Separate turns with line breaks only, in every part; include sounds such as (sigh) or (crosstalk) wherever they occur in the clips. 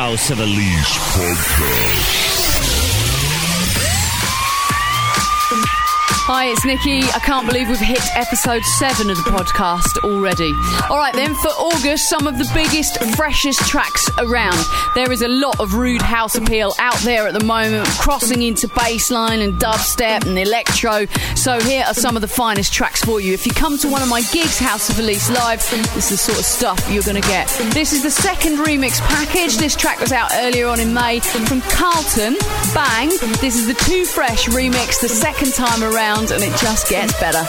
House of Elise podcast.
Hi, it's Nikki. I can't believe we've hit episode seven of the podcast already. All right, then, for August, some of the biggest, freshest tracks around. There is a lot of rude house appeal out there at the moment, crossing into bassline and dubstep and electro. So, here are some of the finest tracks for you. If you come to one of my gigs, House of Elise Live, this is the sort of stuff you're going to get. This is the second remix package. This track was out earlier on in May from Carlton. Bang! This is the Too Fresh remix, the second time around and it just gets better.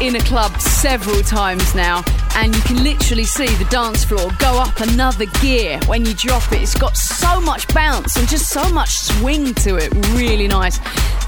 In a club several times now, and you can literally see the dance floor go up another gear when you drop it. It's got so much bounce and just so much swing to it. Really nice.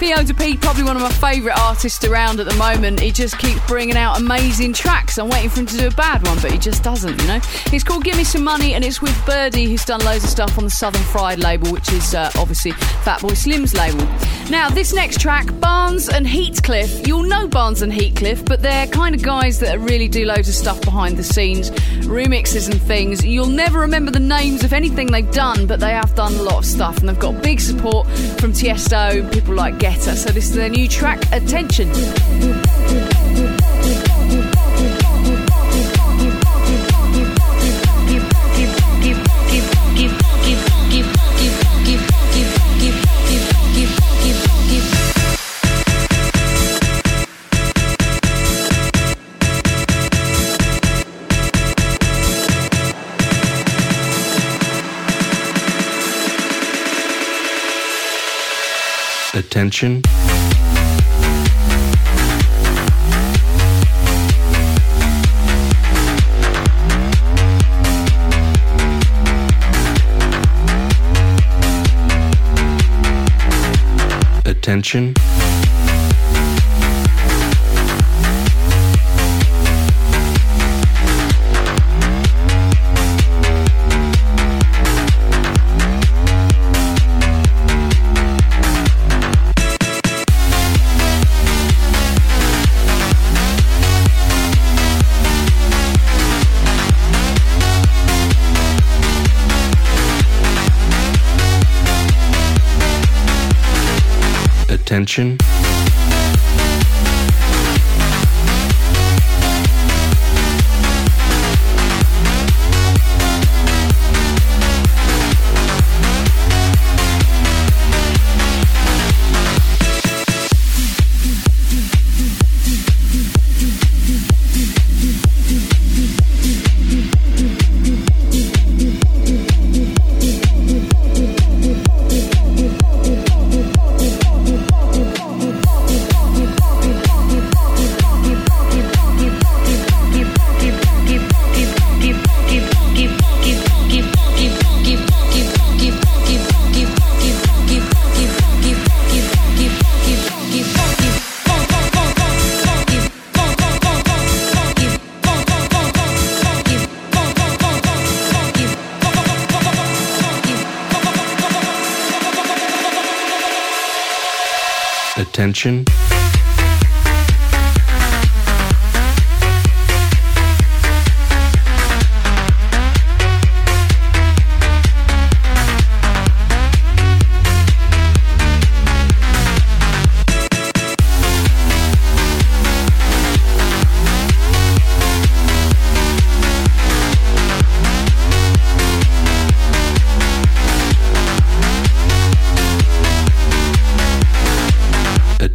Theo Pete, probably one of my favourite artists around at the moment. He just keeps bringing out amazing tracks. I'm waiting for him to do a bad one, but he just doesn't, you know. It's called Give Me Some Money, and it's with Birdie, who's done loads of stuff on the Southern Fried label, which is uh, obviously Fatboy Slim's label. Now, this next track, Barnes and Heatcliff. You'll know Barnes and Heatcliff, but they're kind of guys that really do loads of stuff behind the scenes, remixes and things. You'll never remember the names of anything they've done, but they have done a lot of stuff, and they've got big support from Tiesto, people like so this is their new track, Attention.
Attention. Attention. attention. Attention.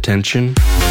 Attention.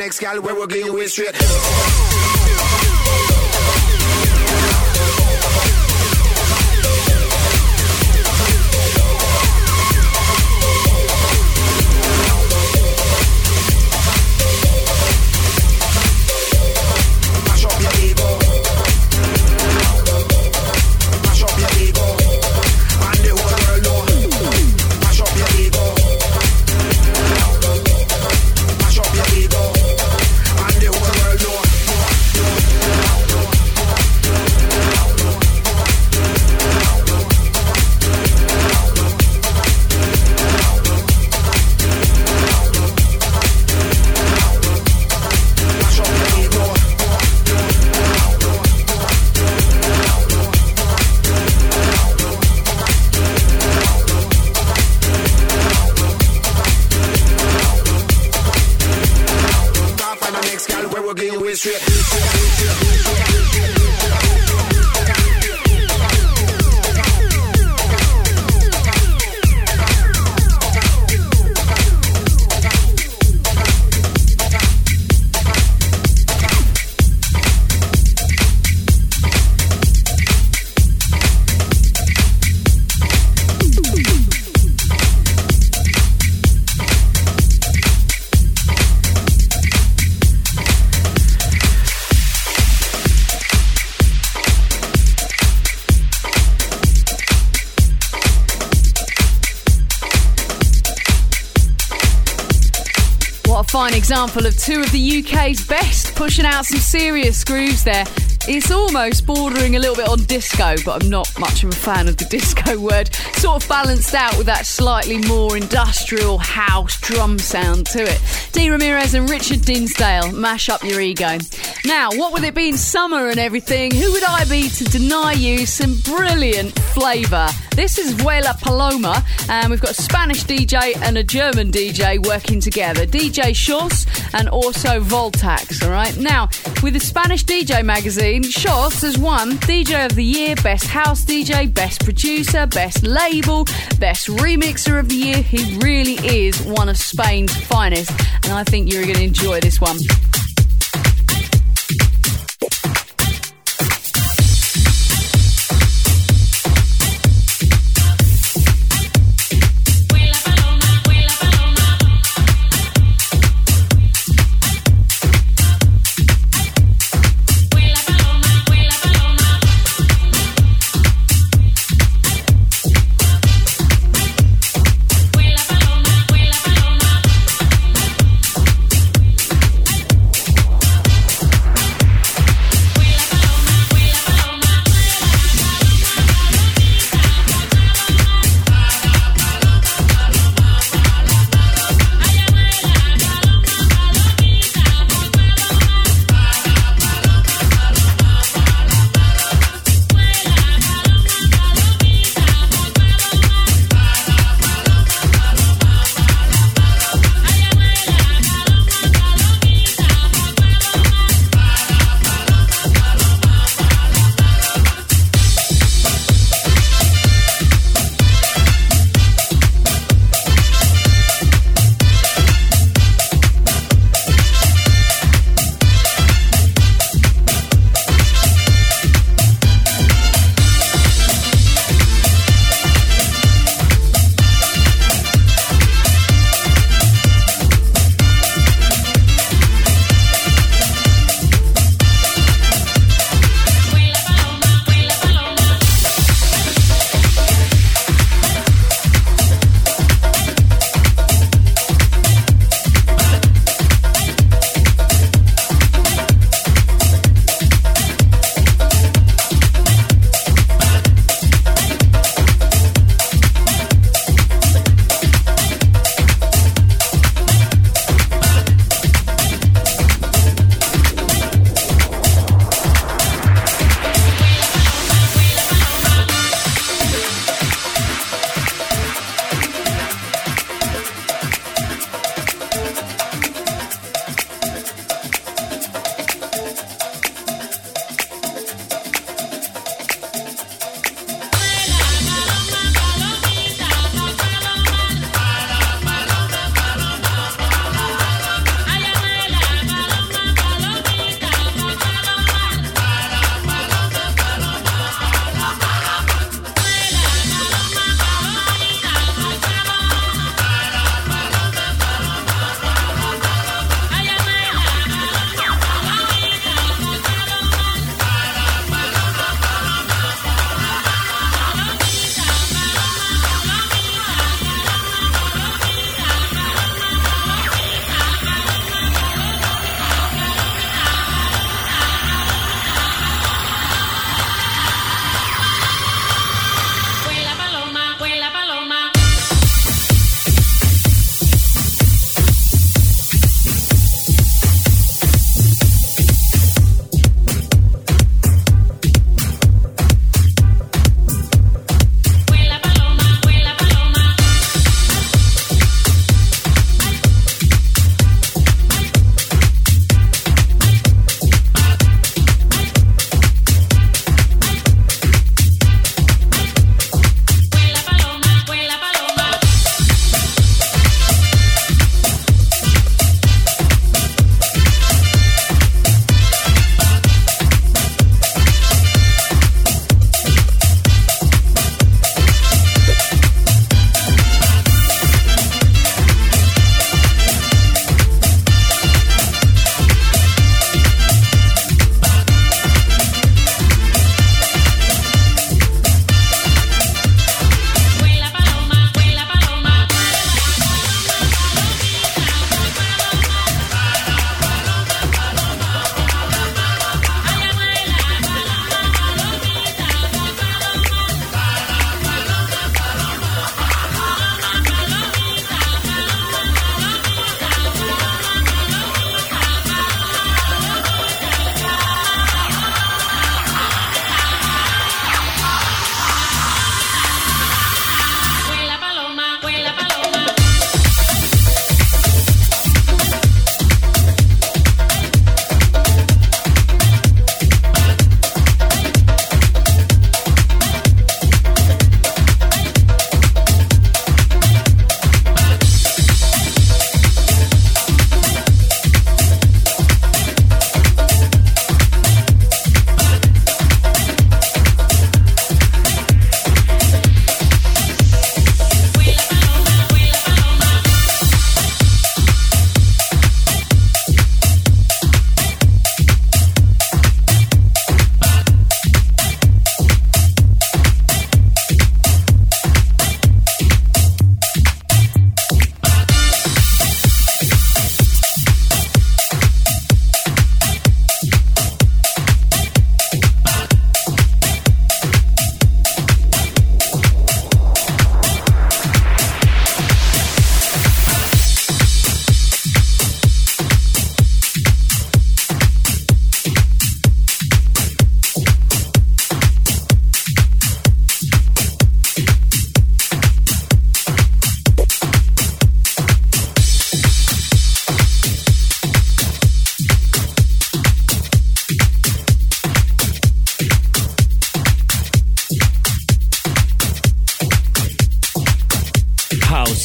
Next gal where we're way straight.
Fine example of two of the UK's best, pushing out some serious grooves there. It's almost bordering a little bit on disco, but I'm not much of a fan of the disco (laughs) word. Sort of balanced out with that slightly more industrial house drum sound to it. D. Ramirez and Richard Dinsdale, mash up your ego. Now, what with it being summer and everything, who would I be to deny you some brilliant flavour? This is Vuela Paloma, and we've got a Spanish DJ and a German DJ working together. DJ Chus and also Voltax, all right? Now, with the Spanish DJ magazine, Chus has won DJ of the Year, Best House DJ, Best Producer, Best Label, Best Remixer of the Year. He really is one of Spain's finest, and I think you're going to enjoy this one.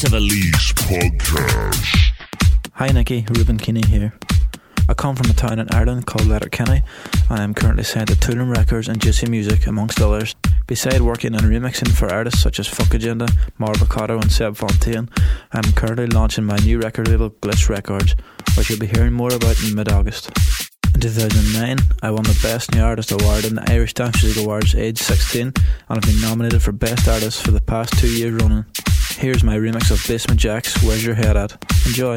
Voice of Elise podcast.
Hi Nicky, Reuben Keeney here. I come from a town in Ireland called Letterkenny and I'm currently signed to Toolroom Records and Juicy Music amongst others. Beside working and remixing for artists such as Funkagenda, Marbocado and Seb Fontaine, I'm currently launching my new record label Glitch Records, which you'll be hearing more about in mid-August. In 2009, I won the Best New Artist Award in the Irish Dance Music Awards age 16 and have been nominated for Best Artist for the past two years running. Here's my remix of Basement Jaxx, Where's Your Head At? Enjoy.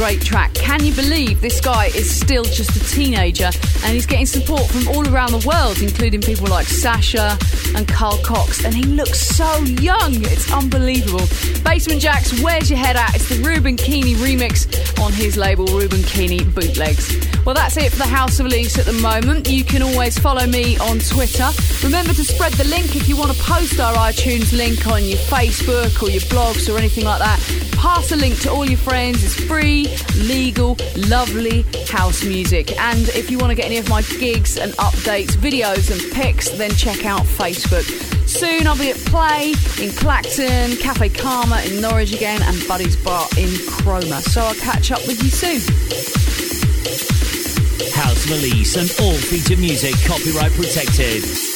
Great track. This guy is still just a teenager and he's getting support from all around the world, including people like Sasha and Carl Cox, and he looks so young. It's unbelievable. Basement Jaxx, where's your head at? It's the Reuben Keeney remix on his label, Reuben Keeney Bootlegs. Well, that's it for the House of Elise at the moment. You can always follow me on Twitter. Remember to spread the link if you want to post our iTunes link on your Facebook or your blogs or anything like that. Pass a link to all your friends. It's free, legal, lovely house music. And if you want to get any of my gigs and updates, videos and pics, then check out Facebook. Soon I'll be at Play in Clacton, Cafe Karma in Norwich again, and Buddy's Bar in Cromer. So I'll catch up with you soon.
House Release and all feature music copyright protected.